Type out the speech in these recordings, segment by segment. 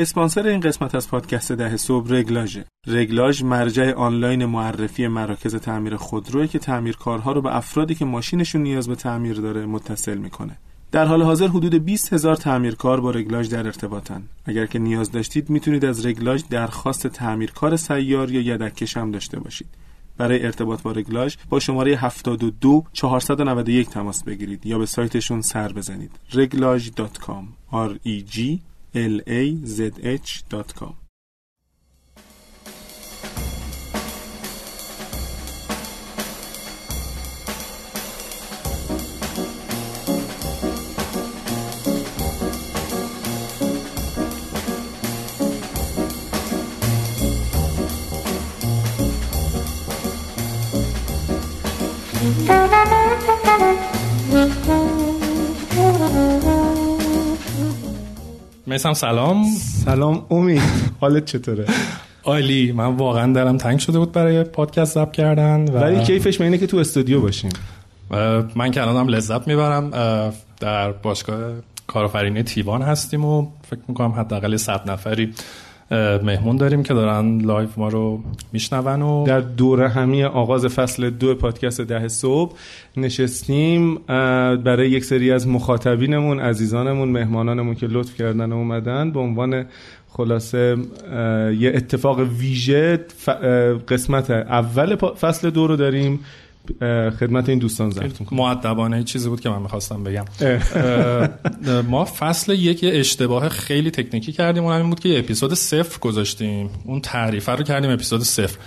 اسپانسر این قسمت از پادکست ده صبح رگلاژه. رگلاژ مرجع آنلاین معرفی مراکز تعمیر خودروی که تعمیرکارها رو به افرادی که ماشینشون نیاز به تعمیر داره متصل می‌کنه. در حال حاضر حدود 20 هزار تعمیرکار با رگلاژ در ارتباطن. اگر که نیاز داشتید می‌تونید از رگلاژ درخواست تعمیرکار سیار یا یدککش هم داشته باشید. برای ارتباط با رگلاژ با شماره 72 491 تماس بگیرید یا به سایتشون سر بزنید. reglage.com r e g l میسم سلام. سلام امید حالت چطوره؟ عالی. من واقعا دلم تنگ شده بود برای پادکست ضبط کردن و ولی کیفش اینه که تو استودیو باشیم. من که الانم لذت می‌برم. در باشگاه کارآفرینی تیوان هستیم و فکر می‌کنم حداقل 100 نفری. مهمون داریم که دارن live ما رو میشنون و در دورهمی آغاز فصل دو پادکست ده صبح نشستیم برای یک سری از مخاطبینمون عزیزانمون مهمانانمون که لطف کردن اومدن به عنوان خلاصه یه اتفاق ویژه قسمت اول فصل دو رو داریم. خدمت این دوستان زفتون معدبانه چیزی بود که من می‌خواستم بگم. ما فصل یک یه اشتباه خیلی تکنیکی کردیم اون همین بود که یه اپیزود صفر گذاشتیم. اون تعریفه رو کردیم اپیزود صفر.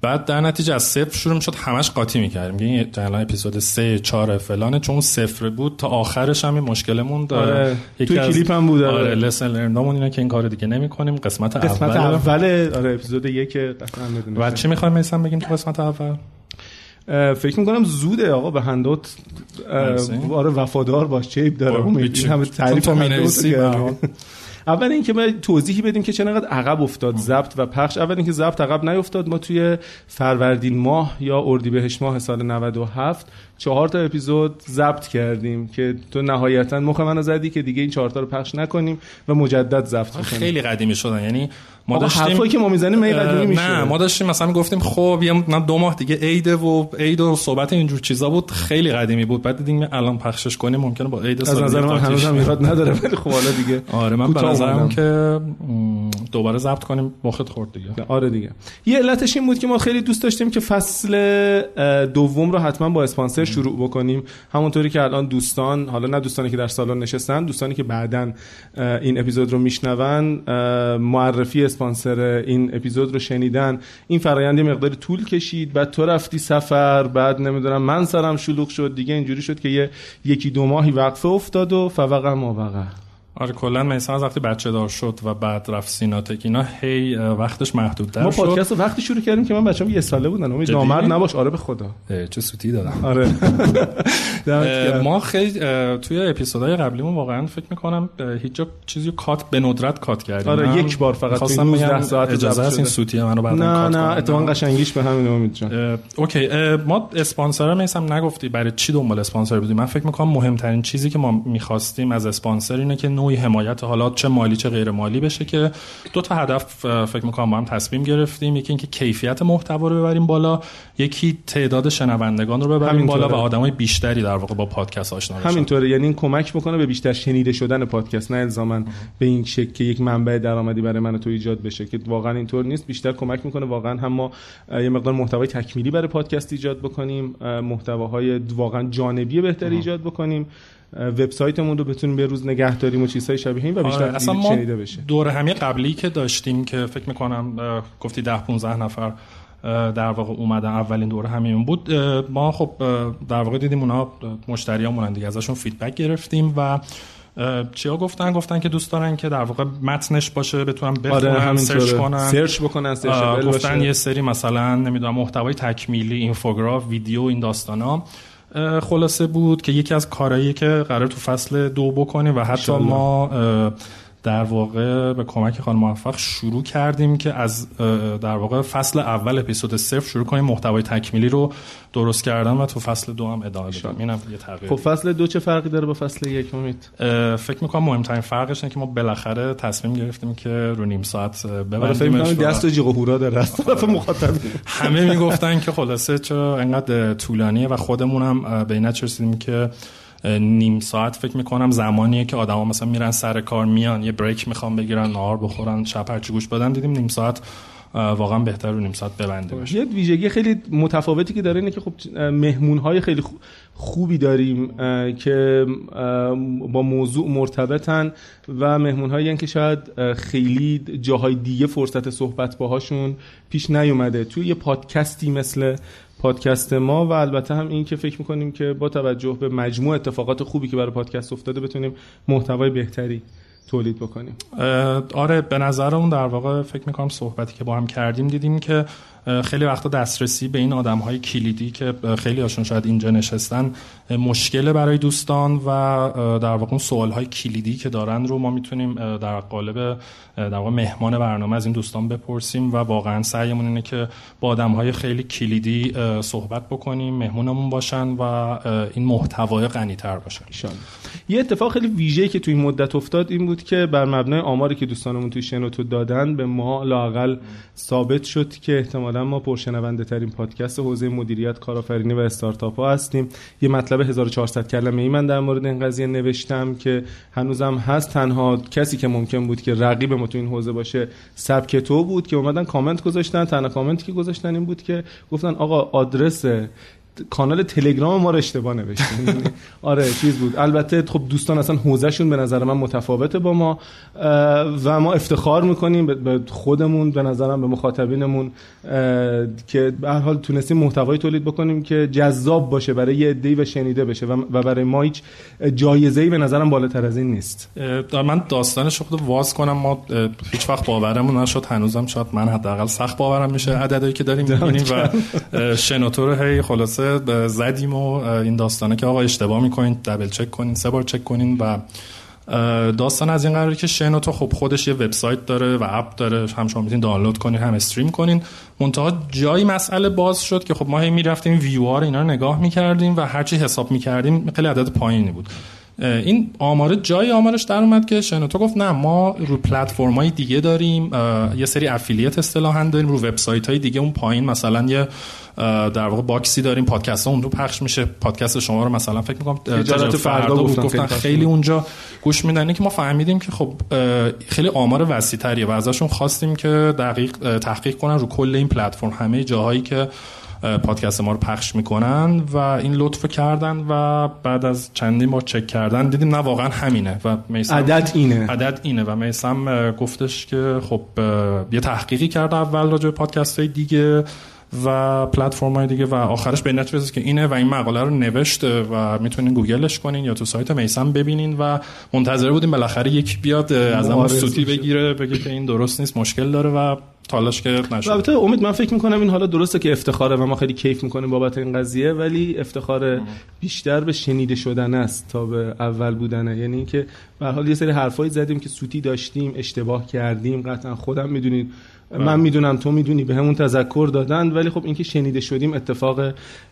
بعد در نتیجه از صفر شروع می‌شد همش قاطی می‌کردیم. یعنی الان اپیزود 3 4 فلانه چون صفر بود تا آخرش هم مشکلمون داره. آره. تو کلیپ هم بود آره. لسن لرنامون اینه که این کارو دیگه نمی‌کنیم. قسمت, قسمت اول. اول آره اپیزود یک قسمت و چی می‌خوایم میسم بگیم تو قسمت اول؟ فکر می‌کنم زوده آقا به هندوت. آره وفادار باش. چیپ داره. این همه تعریف اول اینکه ما توضیحی بدیم که چقدر عقب افتاد ضبط و پخش. اول اینکه ضبط عقب نیفتاد. ما توی فروردین ماه یا اردیبهشت ماه سال 97 چهار تا اپیزود ضبط کردیم که تو نهایتا مخ منو زدی که دیگه این چهار تا رو پخش نکنیم و مجدد ضبط کنیم خیلی قدیمی شدن. یعنی ما داشتیم حرفایی که ما می‌زنیم می قدیمی میشه؟ نه ما داشتیم مثلا گفتیم خب یه دو ماه دیگه عید و عید و صحبت اینجور چیزا بود خیلی قدیمی بود. بعد دیدیم الان پخشش کنیم ممکنه با عید از نظر من هنوز هم نداره ولی خب حالا دیگه آره من به نظرم که دوباره ضبط کنیم مخت خورد دیگه. آره دیگه. یه علتش این بود که ما خیلی دوست داشتیم که فصل دوم رو حتما با اسپانسر شروع بکنیم. همونطوری که الان دوستان حالا نه دوستانی که در سالن نشستن دوستانی که بعدا این اپیزود رو میشنون معرفی اسپانسر این اپیزود رو شنیدن. این فرایند مقدار طول کشید بعد تو رفتی سفر بعد نمی‌دونم من سرم شلوغ شد دیگه اینجوری شد که یه یکی دو ماهی وقفه افتاد و فوقع ما آره کلا مثلا از وقتی بچه دار شد و بعد رفت سیناتک اینا هی وقتش محدود در شد. ما پادکست وقتی شروع کردیم که من بچه‌م یه ساله بودن امید نامرد نباش. آره به خدا. چه سوتی دادم. آره. ما خیلی توی اپیزودهای قبلیمون واقعا فکر می‌کنم هیچ جا چیزی کات به ندرت کات کردیم آره یک بار فقط تو 19 ساعت اجازه است این سوتی منو کات نه نه اتفاقا قشنگیش به همین امید جان. اوکی ما اسپانسر میسم نگفتی برای چی دنبال اسپانسر بودیم من فکر می‌کنم مهمترین چیزی که ما می‌خواستیم از اسپانسر اینه که نوعی حمایت حالا چه مالی چه غیر مالی بشه که دو تا هدف فکر می‌کنم ما هم تصمیم گرفتیم. یکی اینکه کیفیت محتوا رو ببریم بالا یکی تعداد شنوندگان رو ببریم بالا و آدمای بیشتری در واقع با پادکست آشنا بشن. همینطوره. یعنی این کمک می‌کنه به بیشتر شنیده شدن پادکست نه الزاما به این شکل که یک منبع درآمدی برای من تو ایجاد بشه که واقعا اینطور نیست. بیشتر کمک می‌کنه واقعا هم ما یه مقدار محتوای تکمیلی برای پادکست ایجاد بکنیم محتواهای واقعا جانبی بهتری ایجاد بکنیم. وبسایتمون رو بتونیم به روز نگه داریم و چیزهای شبیه این و بیشتر اصلا ما شنیده بشه. دور همی قبلی که داشتیم که فکر می‌کنم گفتی 10 15 نفر در واقع اومدن اولین دوره همین بود. ما خب در واقع دیدیم اونا مشتریامونن دیگه ازشون feedback گرفتیم و چیا گفتن؟ گفتن که دوست دارن که در واقع متنش باشه بتونن بخونن آره search کنن. search بکنن search گفتن باشه. یه سری مثلا نمی‌دونم محتوای تکمیلی infograph ویدیو این داستانا. خلاصه بود که یکی از کارهایی که قرار تو فصل دو بکنیم و حتی ما در واقع به کمک خانم موفق شروع کردیم که از در واقع فصل اول اپیزود صفر شروع کنیم محتوای تکمیلی رو درست کردن و تو فصل دو هم ادامه بدیم. اینم یه تغییر. خب فصل دو چه فرقی داره با فصل یک امید؟ فکر می‌کنم مهمترین فرقش اینه که ما بالاخره تصمیم گرفتیم که رو نیم ساعت آره، ببندیم دست و جیغ و هورا داره از طرف مخاطب. همه می‌گفتن که خلاصه چرا انقدر طولانیه و خودمون هم به این که نیم ساعت فکر می‌کنم زمانیه که آدما مثلا میرن سر کار میان یه بریک می‌خوام بگیرن نهار بخورن شب هرچی گوش بدن. دیدیم نیم ساعت واقعا بهتر رو نیم ساعت ببنده یه ویژگی خیلی متفاوتی که داره اینه که خب مهمون های خیلی خوبی داریم که با موضوع مرتبطن و مهمون هایی که شاید خیلی جاهای دیگه فرصت صحبت باهاشون پیش نیومده. توی یه پادکستی مثل پادکست ما و البته هم این که فکر می‌کنیم که با توجه به مجموع اتفاقات خوبی که برای پادکست افتاده بتونیم محتوای بهتری تولید بکنیم. آره به نظرمون در واقع فکر می‌کنم صحبتی که با هم کردیم دیدیم که خیلی وقتا دسترسی به این آدم های کلیدی که خیلی هاشون شاید اینجا نشستن مشکل برای دوستان و در واقع اون سوال های کلیدی که دارن رو ما می‌تونیم در قالب در واقع مهمان برنامه از این دوستان بپرسیم و واقعا سعیمون اینه که با آدم های خیلی کلیدی صحبت بکنیم مهمونمون باشن و این محتوای غنی تر باشه یه اتفاق خیلی ویژه‌ای که توی این مدت افتاد این بود که بر مبنای آماری که دوستانمون توی شنوتو دادن به ما لاقل ثابت شد که احتمالا ما پرشنونده ترین پادکست حوزه مدیریت کارآفرینی و استارتاپ ها هستیم. یه مطلب 1400 کلمه ای من در مورد این قضیه نوشتم که هنوزم هست. تنها کسی که ممکن بود که رقیب ما تو این حوزه باشه سبک تو بود که اومدن کامنت گذاشتن. تنها کامنتی که گذاشتن این بود که گفتن آقا آدرس کانال تلگرام ما رو اشتباه نوشتیم آره چیز بود. البته خب دوستان اصلا حوزهشون به نظر من متفاوته با ما و ما افتخار می‌کنیم به خودمون به نظرم به مخاطبینمون که به هر حال تونستیم محتوای تولید بکنیم که جذاب باشه برای یه عده‌ای و شنیده بشه و برای ما هیچ جایزه‌ای به نظرم بالاتر از این نیست. من داستانش خود واز کنم. ما هیچ وقت باورمون نشد. هنوزم شاید من حداقل سخت باورم میشه عددی که داریم می‌بینیم و شنوتور هی خلاصه زدیم و این داستانه که آقا اشتباه می‌کنین دبل چک کنین سه بار چک کنین و داستان از این قراره که شنوتو خب خودش یه وبسایت داره و اپ داره هم شما می‌تونین دانلود کنین هم استریم کنین. منتها جایی مسئله باز شد که خب ما هی می‌رفتیم ویوار اینا رو نگاه می‌کردیم و هرچی حساب می‌کردیم خیلی عدد پایینی بود. این آمار جای آمارش در اومد که شنوتو گفت نه ما رو پلتفرم های دیگه داریم یه سری افیلیت اصطلاحا داریم رو وبسایت های دیگه اون پایین مثلا یه در واقع باکسی داریم پادکست ها اون رو پخش میشه. پادکست شما رو مثلا فکر می‌کنم تجارت فردا گفتن, گفتن خیلی اونجا گوش میدن. که ما فهمیدیم که خب خیلی آمار وسیع تریه و ازشون خواستیم که دقیق تحقیق کنن رو کل این پلتفرم. همه جاهایی که پادکست ما رو پخش می‌کنن و این لطف کردن و بعد از چندین بار چک کردن دیدیم نه واقعا همینه و عدد اینه. عدد اینه و میسم گفتش که خب یه تحقیقی کرد اول راجع به پادکست های دیگه. و پلتفرم های دیگه و آخرش به نتیجه که اینه و این مقاله رو نوشته و می‌تونین گوگلش کنین یا تو سایت میسم ببینین و منتظر بودیم بالاخره یک بیاد از اون سوتی بگیره بگه که این درست نیست مشکل داره و تالاش که نشد. البته امید من فکر می‌کنم این حالا درسته که افتخاره و ما خیلی کیف می‌کنیم بابت این قضیه ولی افتخار بیشتر به شنیده شدن است تا به اول بودنه. یعنی اینکه به حال یه سری حرفایی زدیم که سوتی داشتیم اشتباه کردیم قطعا خودم می‌دونید من می‌دونم تو می‌دونی به همون تذکر دادن ولی خب اینکه شنیده شدیم اتفاق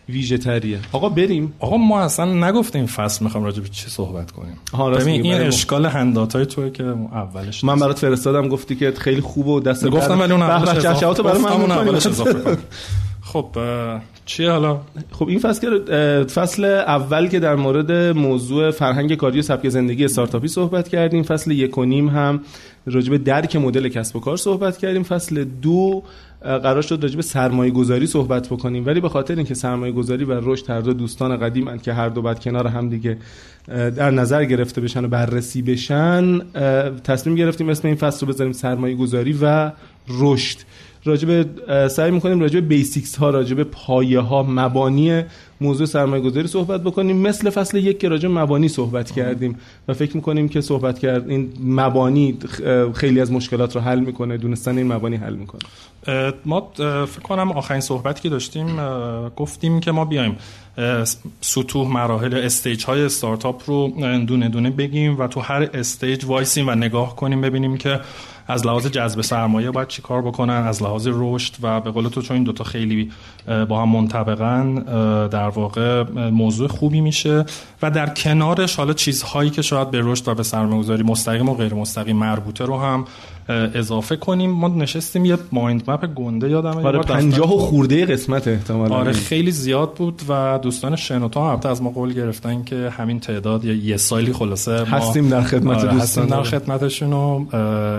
ویژه تریه. آقا بریم. آقا ما اصلا نگفتیم فصل می‌خوام راجع به چی صحبت کنیم. ببین این اشکال هنداتای توی که اولش من برات فرستادم گفتی که خیلی خوبه و دست گفتم ولی اون اولش اضافه برای من اولش اضافه خب چیه حالا؟ خب این فصل فصل اول که در مورد موضوع فرهنگ کاری و سبک زندگی استارتاپی صحبت کردیم فصل یک و نیم هم راجع به درک مدل کسب و کار صحبت کردیم فصل دو قرار شد راجع به سرمایه گذاری صحبت بکنیم. ولی به خاطر اینکه سرمایه گذاری و رشد هر دو دوستان قدیم که هر دو بعد کنار هم دیگه در نظر گرفته بشن و بررسی بشن تصمیم گرفتیم اسم این فصل رو بذاریم سرمایه گذاری و رشد. راجب سعی می‌کنیم راجب basics ها راجب پایه ها مبانی موضوع سرمایه گذاری صحبت بکنیم. مثل فصل یک که راجع مبانی صحبت کردیم و فکر می‌کنیم که صحبت کرد این مبانی خیلی از مشکلات رو حل می‌کنه دونستن این مبانی حل می‌کنه. ما فکر کنم آخرین صحبتی که داشتیم گفتیم که ما بیایم سطوح مراحل stage های استارتاپ رو دونه دونه بگیم و تو هر stage وایسیم و نگاه کنیم ببینیم که از لحاظ جذب سرمایه باید چی کار بکنن از لحاظ رشد و به قول تو چون این دوتا خیلی با هم منطبقن در واقع موضوع خوبی میشه و در کنارش حالا چیزهایی که شاید به رشد و به سرمایه‌گذاری مستقیم و غیر مستقیم مربوطه رو هم اضافه کنیم. ما نشستیم یه مایند مپ گنده یادم آره 50 و خورده قسمت احتمالاً. آره خیلی زیاد بود و دوستان شنوتا هم از ما قول گرفتن که همین تعداد یا یه سالی خلاصه ما هستیم در خدمت آره دوستان. در خدمتشون و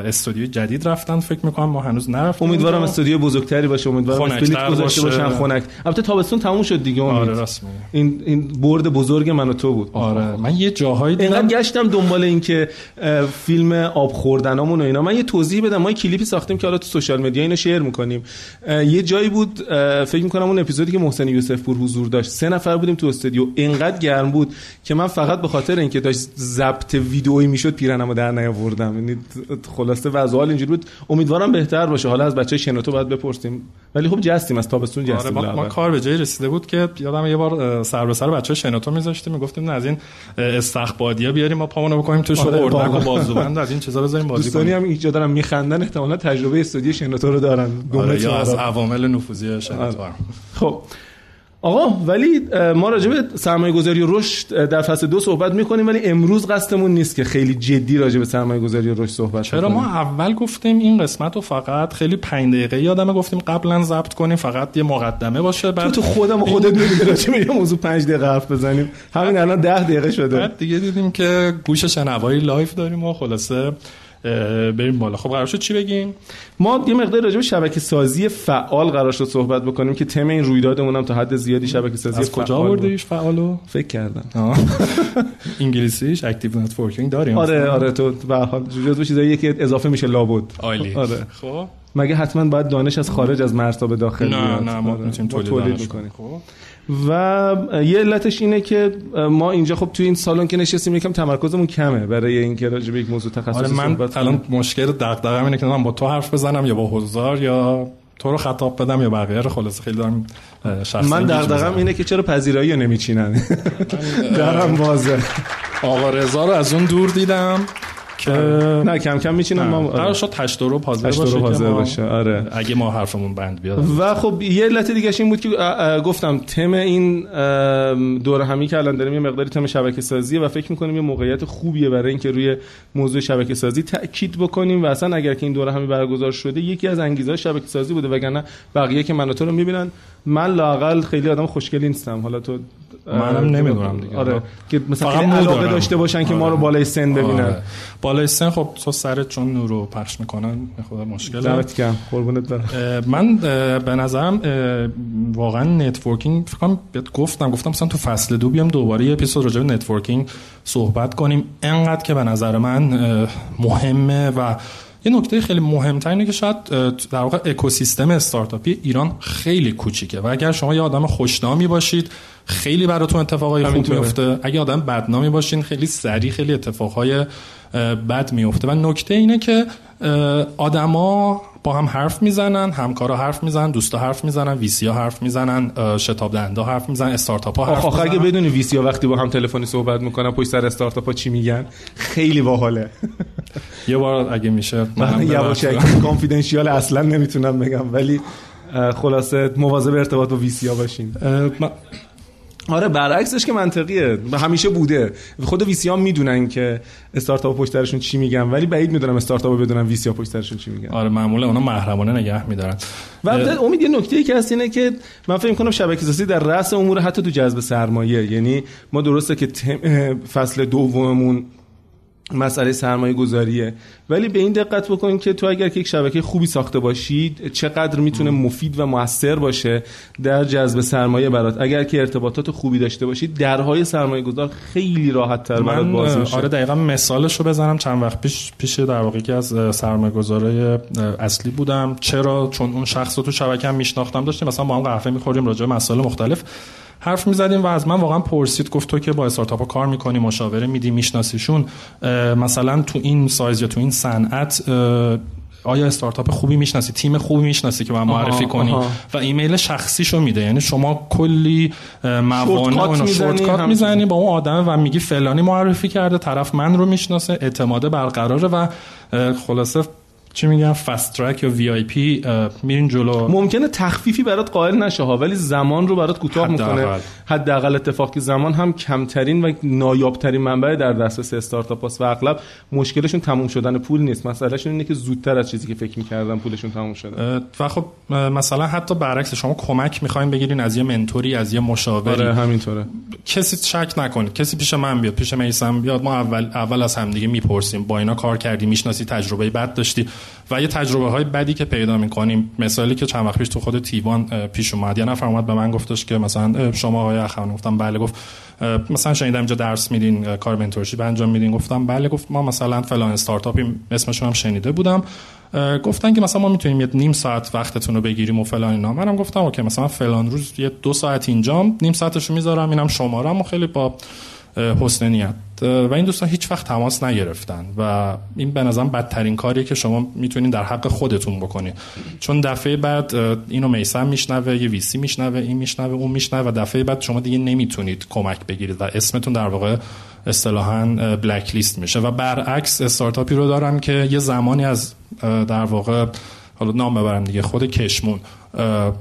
استودیو جدید رفتن. فکر می‌کنم ما هنوز نرفتیم امیدوارم استودیو بزرگتری باشه. امیدوارم اسپلیت گذاشته باشن خنک. البته تابستون تموم شد دیگه امید. آره این این برد بزرگ من و تو بود. آره من یه جاهایی دیدم اینقدر گشتم دنبال این که فیلم آب خوردنامون و اینا. من یه توضیح بدم. ما کلیپی ساختیم که حالا تو social media اینو share می‌کنیم. یه جایی بود فکر می‌کنم اون اپیزودی که محسن یوسف پور حضور داشت سه نفر بودیم تو استودیو. اینقدر گرم بود که من فقط به خاطر اینکه داشت ضبط ویدئویی می‌شد پیرنمو در نیاوردم. یعنی خلاصه وضع اینجوری بود. امیدوارم بهتر باشه. حالا از بچه شنوتو باید بپرسیم. ولی خب جستیم. از تابستون جستیم آره ما, کار به جای رسیده بود که یادم یه بار سر به سر بچه شنوتو میذاشتیم. می‌گفتیم از این استخبادیا بیاریم ما پامونو بکنیم توش آره اردک و بازوبند از این چیزا بذاریم بازی کنیم. هم اینجا دارن میخندن احتمالاً تجربه استودیو شنوتو رو دارن. آره یا از عوامل نفوذی شنوتو. آره. خب. آقا ولی ما راجع به سرمایه گذاری و رشد در فصل دو صحبت می‌کنیم ولی امروز قصدمون نیست که خیلی جدی راجع به سرمایه گذاری و رشد صحبت چرا؟ ما اول گفتیم این قسمت رو فقط خیلی 5 دقیقه یادمه گفتیم قبلا ضبط کنیم فقط یه مقدمه باشه بعد تو, تو خودم و خودت میگی راجع به یه موضوع 5 دقیقه حرف بزنیم. همین الان 10 دقیقه شده. بعد دیگه دیدیم که گوش شنوایی live داریم و خلاصه بریم بالا. خب قرار شد چی بگیم؟ ما یه مقدار راجع به شبکه سازی فعال قرار شد صحبت بکنیم که تم این رویدادمون هم تا حد زیادی شبکه سازی از کجا آوردیش فعالو؟ فکر کردم. انگلیسیش active networking داریم آره آره تو به حال جزو چیزایی که اضافه میشه لابد. عالی. آره. خب. مگه حتما باید دانش از خارج از مرزها به داخل نه نه ما آره. می‌تونیم تولید کنیم. خب. و یه علتش اینه که ما اینجا خب توی این سالن که نشستیم یکم تمرکزمون کمه برای اینکه راجع به یک موضوع تخصصی آره من الان مشکل دغدغه‌م اینه که من با تو حرف بزنم یا با حضار یا تو رو خطاب بدم یا بقیه رو خلاص خیلی دارم شخصا من دغدغه‌م اینه که چرا پذیرایی رو نمیچینن؟ درم بازه. آقا رضا رو از اون دور دیدم. نه کم کم میچینم ما قرار شد 8 رو حاضر باشه حاضر باشه. آره. اگه ما حرفمون بند بیاد. و خب یه علت دیگه این بود که گفتم تم این دوره همی که الان داریم یه مقداری تم شبکه سازی و فکر می‌کنیم یه موقعیت خوبیه برای اینکه روی موضوع شبکه سازی تاکید بکنیم و اصلا اگر که این دوره همی برگزار شده یکی از انگیزه شبکه سازی بوده وگرنه بقیه که تو رو می‌بینن. من لاقل خیلی آدم خوشگلی نیستم. حالا تو منم نمی‌دونم دیگه. آره. که مثلا خیلی علاقه داشته باشن که ما رو آره. بالای سن ببینن. آره. بالای سن خب تو سرت چون نور رو پخش می‌کنن خدا مشکل دمت کم قربونت برم. من به نظرم واقعا networking فکر کنم گفتم گفتم مثلا تو فصل دو بیام دوباره یه اپیزود راجع به networking صحبت کنیم. انقدر که به نظر من مهمه و یه نکته خیلی مهمتر اینه که شاید در واقع اکوسیستم استارتاپی ایران خیلی کوچیکه و اگر شما یه آدم خوشنامی باشید خیلی براتون اتفاقای خوب میفته. اگه آدم بدنامی باشین خیلی سریع خیلی اتفاقهای بد میفته. و نکته اینه که آدما با هم حرف می‌زنن همکارا حرف می‌زنن دوستا حرف می‌زنن ویسیا حرف می‌زنن شتاب دنده حرف می‌زنن استارتاپ ها حرف آخه اگه بدونی ویسیا وقتی با هم تلفنی صحبت می‌کنن پشت سر استارتاپ ها چی میگن؟ خیلی باحاله. یه بار اگه میشه یواشکی کانفیدنشیال اصلا نمی‌تونم بگم ولی خلاصه مواظب ارتباط با ویسیا باشین. آره برعکسش که منطقیه. همیشه بوده. خود ویسی ها می‌دونن که استارتاپ پشت سرشون چی میگن ولی بعید می‌دونم استارتاپ بدونن ویسی ها پشت سرشون چی میگن. آره معمولا اونا محرمانه نگه میدارن. و امید یه نکته ای که هست اینه که من فکر کنم شبکه سازی در رأس امور حتی تو جذب سرمایه. یعنی ما درسته که فصل دوممون مسئله سرمایه گذاریه ولی به این دقت بکنید که تو اگر که یک شبکه خوبی ساخته باشید چقدر می‌تونه مفید و موثر باشه در جذب سرمایه برات. اگر که ارتباطات خوبی داشته باشید درهای سرمایه گذار خیلی راحت تر برات باز میشه. آره دقیقا مثالش رو بزنم. چند وقت پیش پیش در واقع که از سرمایه گذارای اصلی بودم. چرا؟ چون اون شخص رو تو شبکه هم میشناختم داشتیم مثلا با هم قهوه می‌خوریم راجع به مسائل مختلف. حرف می‌زدیم و از من واقعا پرسید گفت تو که با استارتاپ کار می‌کنی مشاوره میدی میشناسیشون. مثلا تو این سایز یا تو این صنعت آیا استارتاپ خوبی می‌شناسی؟ تیم خوبی می‌شناسی که من معرفی کنی؟ و ایمیل شخصیشو میده. یعنی شما کلی موانع و shortcut می‌زنی با اون آدم و میگی فلانی معرفی کرده طرف من رو می‌شناسه اعتماد برقراره و خلاصه چی میگم fast track یا VIP میرین جلو. ممکنه تخفیفی برات قائل نشه ها ولی زمان رو برات کوتاه می‌کنه. حداقل اتفاقی زمان هم کمترین و نایابترین منبع در دسترس استارتاپ است و اغلب مشکلشون تموم شدن پول نیست. مسئلهشون اینه که زودتر از چیزی که فکر می‌کردن پولشون تموم شده. و خب مثلا حتی برعکس شما کمک می‌خواین بگیرین از یه منتوری از یه مشاوری. آره همینطوره. کسی شک نکنید. کسی پیش من بیاد پیش میسم بیاد ما اول اول از همدیگه می‌پرسیم. با اینا کار کردی می‌شناسی تجربه بد داشتی. و یه تجربه های بدی که پیدا می‌کنیم. مثالی که چند وقت پیش تو خود تیوان پیش اومد. یه نفر اومد به من گفتش که مثلا شما آقای اخوان گفتم بله گفت مثلا شنیدم اینجا درس میدین کار mentorship انجام میدین. گفتم بله گفت ما مثلا فلان استارتاپی اسمشون هم شنیده بودم. گفتن که مثلا ما می‌تونیم یه نیم ساعت وقتتون رو بگیریم و فلان اینا. منم گفتم OK مثلا فلان روز یه دو ساعت اینجام نیم ساعتشو می‌ذارم اینم شمارم و خیلی با حسن نیت. و این دوستان هیچ وقت تماس نگرفتن و این به نظرم بدترین کاریه که شما می‌تونین در حق خودتون بکنید چون دفعه بعد اینو میسم میشنوه یه ویسی میشنوه این میشنوه اون میشنوه و دفعه بعد شما دیگه نمی‌تونید کمک بگیرید و اسمتون در واقع اصطلاحا بلک لیست میشه. و برعکس استارتاپی رو دارم که یه زمانی از در واقع حالا نام ببرم دیگه خود کشمون.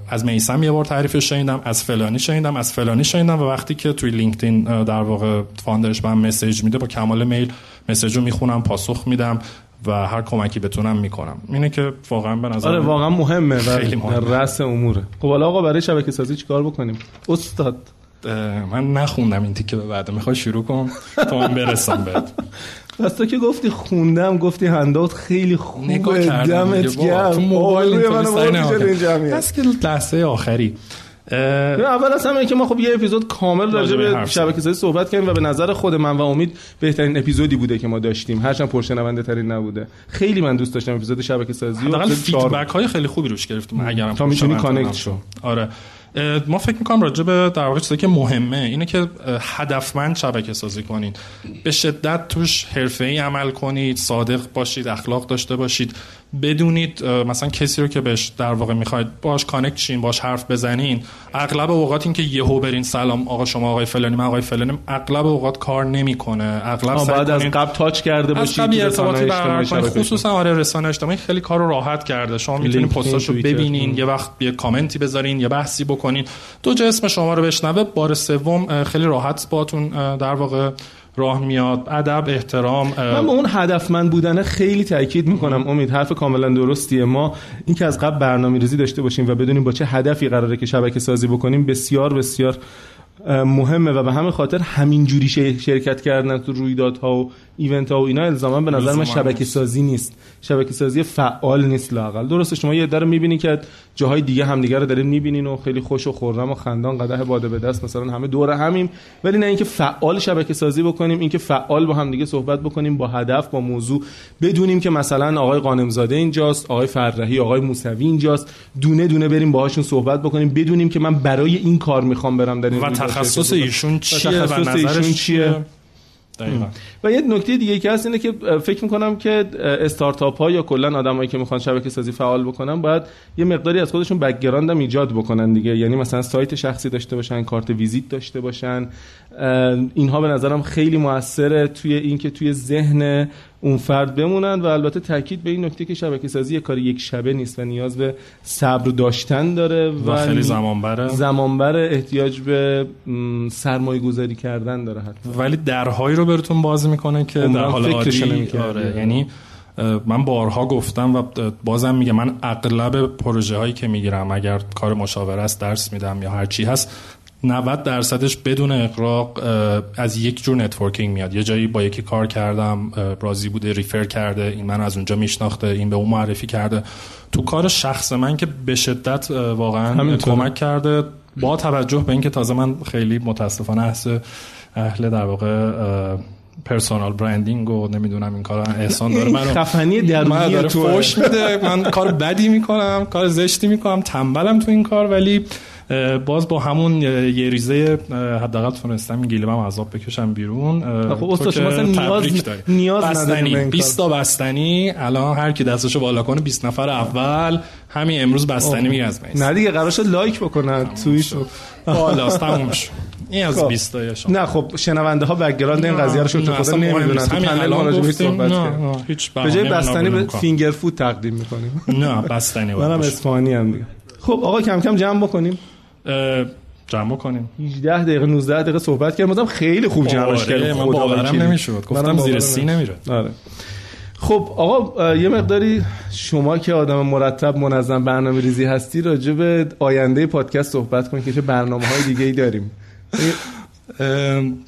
از میسم یه بار تعریفش شنیدم از فلانی شنیدم از فلانی شنیدم و وقتی که توی لینکدین در واقع فاندرش به مسیج میده با کمال میل مسیج رو می‌خونم پاسخ میدم و هر کمکی بتونم می‌کنم. اینه که واقعا به نظر آره واقعا مهمه و رأس اموره. خب حالا آقا برای شبکه سازی چیکار بکنیم؟ استاد. من نخوندم این تیکه به بعد. می‌خوای شروع کنم تا من برسم بهت. پس تو که گفتی خوندم گفتی هندات خیلی خوبه دمت گرم. تو موبایل پس که لحظه آخری. اول از همه که ما خب یه اپیزود کامل راجع به شبکه سازی صحبت کردیم و به نظر خود من و امید بهترین اپیزودی بوده که ما داشتیم. هرچند پرشنونده ترین نبوده. خیلی من دوست داشتم اپیزود شبکه سازی و فیدبک های خیلی خوبی روش گرفتیم اگرم تا می‌تونی connect شو. آره. ما فکر می‌کنم راجع به در واقع چیزی که مهمه اینه که هدفمند شبکه سازی کنین. به شدت توش حرفه‌ای عمل کنید صادق باشید اخلاق داشته باشید. بدونید مثلا کسی رو که بهش در واقع می‌خواید باش connect شین باش حرف بزنین اغلب اوقات این که یهو برین سلام آقا شما آقای فلانی من آقای فلانی اغلب اوقات کار نمی‌کنه. اغلب بعد از قبل touch کرده باشید از ارتباطی برقرار خصوصا آره رسانه اجتماعی خیلی کار رو راحت کرده. شما می‌تونید پستاشو ببینین یه وقت یه کامنتی بذارین یه بحثی بکنین. دو جا اسم شما رو بشنوه. بار سوم خیلی راحت باتون در واقع راه میاد. ادب احترام من به اون هدفمند بودن خیلی تاکید می‌کنم امید. حرف کاملا درستیه. ما اینکه از قبل برنامه ریزی داشته باشیم و بدونیم با چه هدفی قراره که شبکه سازی بکنیم بسیار بسیار مهمه. و به همه خاطر همین جوری شرکت کردن تو رویدادها و ایونت ها و اینا الزاما به نظر من شبکه سازی نیست. شبکه سازی فعال نیست لاقل. درسته شما یه در می‌بینی که جاهای دیگه همدیگه رو دارین می‌بینین و خیلی خوش و خورم و خندان قدح باده به دست مثلا همه دور همیم. ولی نه اینکه فعال شبکه سازی بکنیم اینکه فعال با همدیگه صحبت بکنیم با هدف با موضوع. بدونیم که مثلا آقای قانمزاده اینجاست آقای فرحی آقای موسوی اینجاست. دونه دونه بریم باهاشون صحبت بکنیم. بدونیم که من برای این کار می‌خوام برم در این و تخصص ایشون چیه و نظرش چیه؟ و یه نکته دیگه که هست اینه که فکر می‌کنم که استارتاپ ها یا کلا آدمایی که می‌خوان شبکه سازی فعال بکنن باید یه مقداری از خودشون background هم ایجاد بکنن دیگه. یعنی مثلا سایت شخصی داشته باشن کارت ویزیت داشته باشن. اینها به نظرم خیلی موثره توی اینکه توی ذهن اون فرد بمونن و البته تاکید به این نکته که شبکه سازی یه کار یک شبه نیست و نیاز به صبر داشتن داره و, و خیلی زمان بره زمان بره احتیاج به سرمایه گذاری کردن داره حتی. ولی درهایی رو براتون باز می‌کنه که در حال عادی آره یعنی من بارها گفتم و بازم میگم من اغلب پروژه هایی که می‌گیرم اگر کار مشاوره است درس میدم یا هر چی هست 90 درصدش بدون اغراق از یک جور networking میاد. یه جایی با یکی کار کردم راضی بوده refer کرده این من از اونجا میشناخته این به اون معرفی کرده. تو کار شخص من که به شدت واقعا کمک کرده با توجه به اینکه تازه من خیلی متاسفانه اهل در واقع پرسونال برندینگ و نمی‌دونم این کار احسان داره من خفنی درونی تو فوش میده. من کار بدی می‌کنم کار زشتی می‌کنم تنبلم تو این کار ولی باز با همون یه ریزه حداقل تونستم این گیلمم عذاب بکشم بیرون. خب استاد شما نیاز نیاز بستنی. 20 تا بستنی. الان هر کی دستشو بالا کنه 20 نفر اول. همین امروز بستنی میگه از نه دیگه قرارش لایک بکنن تویش بالا تموم این از 20 تا نه خب شنونده ها بک‌گراند این قضیه رو شو خود نمی‌دونن. تو پنل ما راجع صحبت هیچ به جای بستنی به فینگر فود تقدیم می‌کنیم. نه بستنی منم اصفهانی ام دیگه خب آقا کم کم جمع بکنیم. جمع بکنیم 18 دقیقه 19 دقیقه صحبت کردیم. مثلا خیلی خوب جمعش کردیم. من باورم نمی‌شد. گفتم زیر سی نمیره آره. خب آقا یه مقداری شما که آدم مرتب منظم برنامه ریزی هستی راجع به آینده پادکست صحبت کنید که چه برنامه های دیگه ای داریم.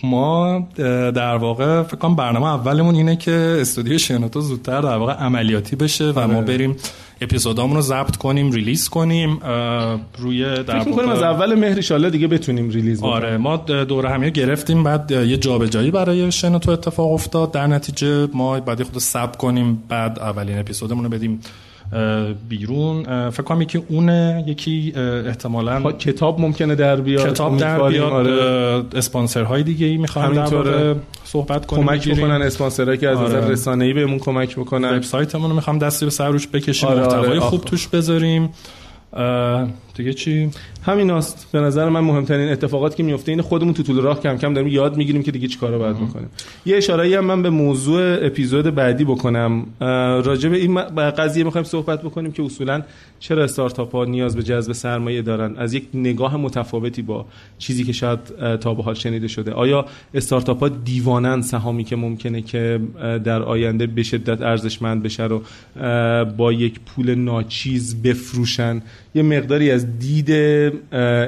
ما در واقع فکر کنم برنامه اولمون اینه که استودیو شنوتو زودتر در واقع عملیاتی بشه و ما آره. بریم اپیزودامون رو ضبط کنیم release کنیم روی در فکر کنیم از اول مهر ان دیگه بتونیم release بکنیم آره ما دوره همیه گرفتیم بعد یه جابجایی برای شنوتو اتفاق افتاد در نتیجه ما بعد خود ضبط کنیم بعد اولین اپیزودمون رو بدیم بیرون. فکر کنم یکی اونه یکی احتمالا خب، کتاب ممکنه در بیاد. کتاب در بیاد. آره. اسپانسرهای دیگه ای می‌خوام در صحبت کنیم کمک بکنن اسپانسرهایی که از آره. نظر رسانه‌ای بهمون کمک بکنن. وبسایتمون رو می‌خوام دستی به سر روش بکشیم. آره محتوای آره. خوب توش بذاریم. دیگه چی؟ همین است به نظر من مهمترین اتفاقاتی که میفته این خودمون تو طول راه کم کم داریم یاد می‌گیریم که دیگه چیکارا باید بکنیم. یه اشاره هم من به موضوع اپیزود بعدی بکنم. راجع به این قضیه می‌خوایم صحبت بکنیم که اصولا چرا استارتاپ ها نیاز به جذب سرمایه دارن؟ از یک نگاه متفاوتی با چیزی که شاید تا به حال شنیده شده. آیا استارتاپ ها دیوانن سهامی که ممکنه که در آینده به شدت ارزشمند بشه رو با یک پول ناچیز بفروشن؟ یه مقداری از دید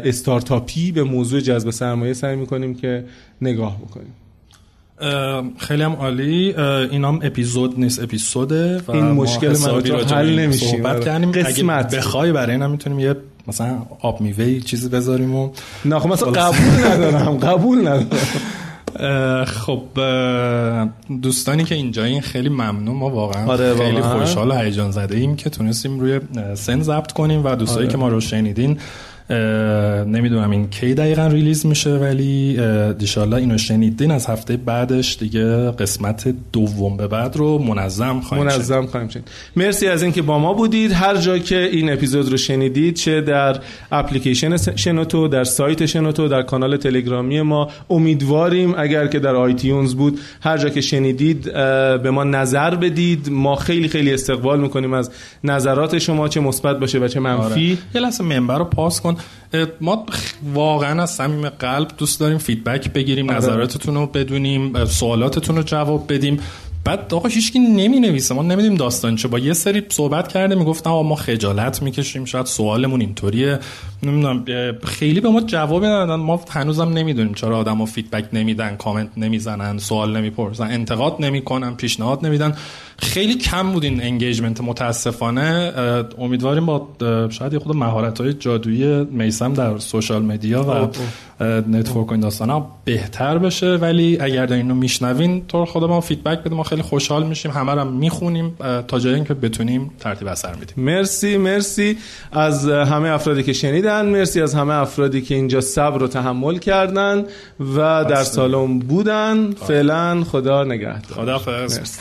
استارتاپی به موضوع جذب سرمایه سعی می‌کنیم که نگاه بکنیم. خیلی هم عالی. اینام اپیزود نیست اپیزوده و این مشکل ما حل نمیشیم. صحبت آره. کردیم. قسمت. بخوای برای اینا می‌تونیم یه مثلا آب میوه چیزی بذاریم و نه خب مثلا قبول ندارم قبول ندارم. خب دوستانی که اینجا این خیلی ممنون ما واقعا آره خیلی خوشحال و هیجان زده ایم که تونستیم روی سن ضبط کنیم و دوستایی آره. که ما رو شنیدین نمی‌دونم این کی دقیقا ریلیز میشه ولی دیشالله اینو شنیدین از هفته بعدش دیگه قسمت دوم به بعد رو منظم خواهیم منظم خواهیم شد مرسی از اینکه با ما بودید. هر جا که این اپیزود رو شنیدید چه در اپلیکیشن شنوتو در سایت شنوتو در کانال تلگرامی ما امیدواریم اگر که در آیتیونز بود هر جا که شنیدید به ما نظر بدید. ما خیلی خیلی استقبال می‌کنیم از نظرات شما چه مثبت باشه و چه منفی. آره. یه لحظه منبر رو پاس کن. ما واقعا از صمیم قلب دوست داریم feedback بگیریم آره. نظراتتون رو بدونیم سوالاتتون رو جواب بدیم. بعد آقا هیچکی نمی نویسه ما نمیدیم داستان چیه. با یه سری صحبت کرده می‌گفتن ما خجالت می‌کشیم شاید سوالمون اینطوریه. نمی‌دونم خیلی به ما جواب ندادن. ما هنوزم نمی‌دونیم چرا آدما feedback نمیدن کامنت نمی‌زنن سوال نمی‌پرسن انتقاد نمی‌کنن پیشنهاد نمیدن. خیلی کم بود این engagement متاسفانه. امیدواریم با شاید یه خورده مهارت های جادویی میسم در social media و network این داستان بهتر بشه. ولی اگر دارین اینو میشنوین تو رو خدا به ما feedback بده ما خیلی خوشحال میشیم. همه رو می‌خونیم. تا جایی که بتونیم ترتیب اثر میدیم مرسی مرسی. از همه افرادی که شنیدن مرسی از همه افرادی که اینجا صبر و تحمل کردن و در سالن بودن. فعلا خدا نگهدار. خدا مرسی.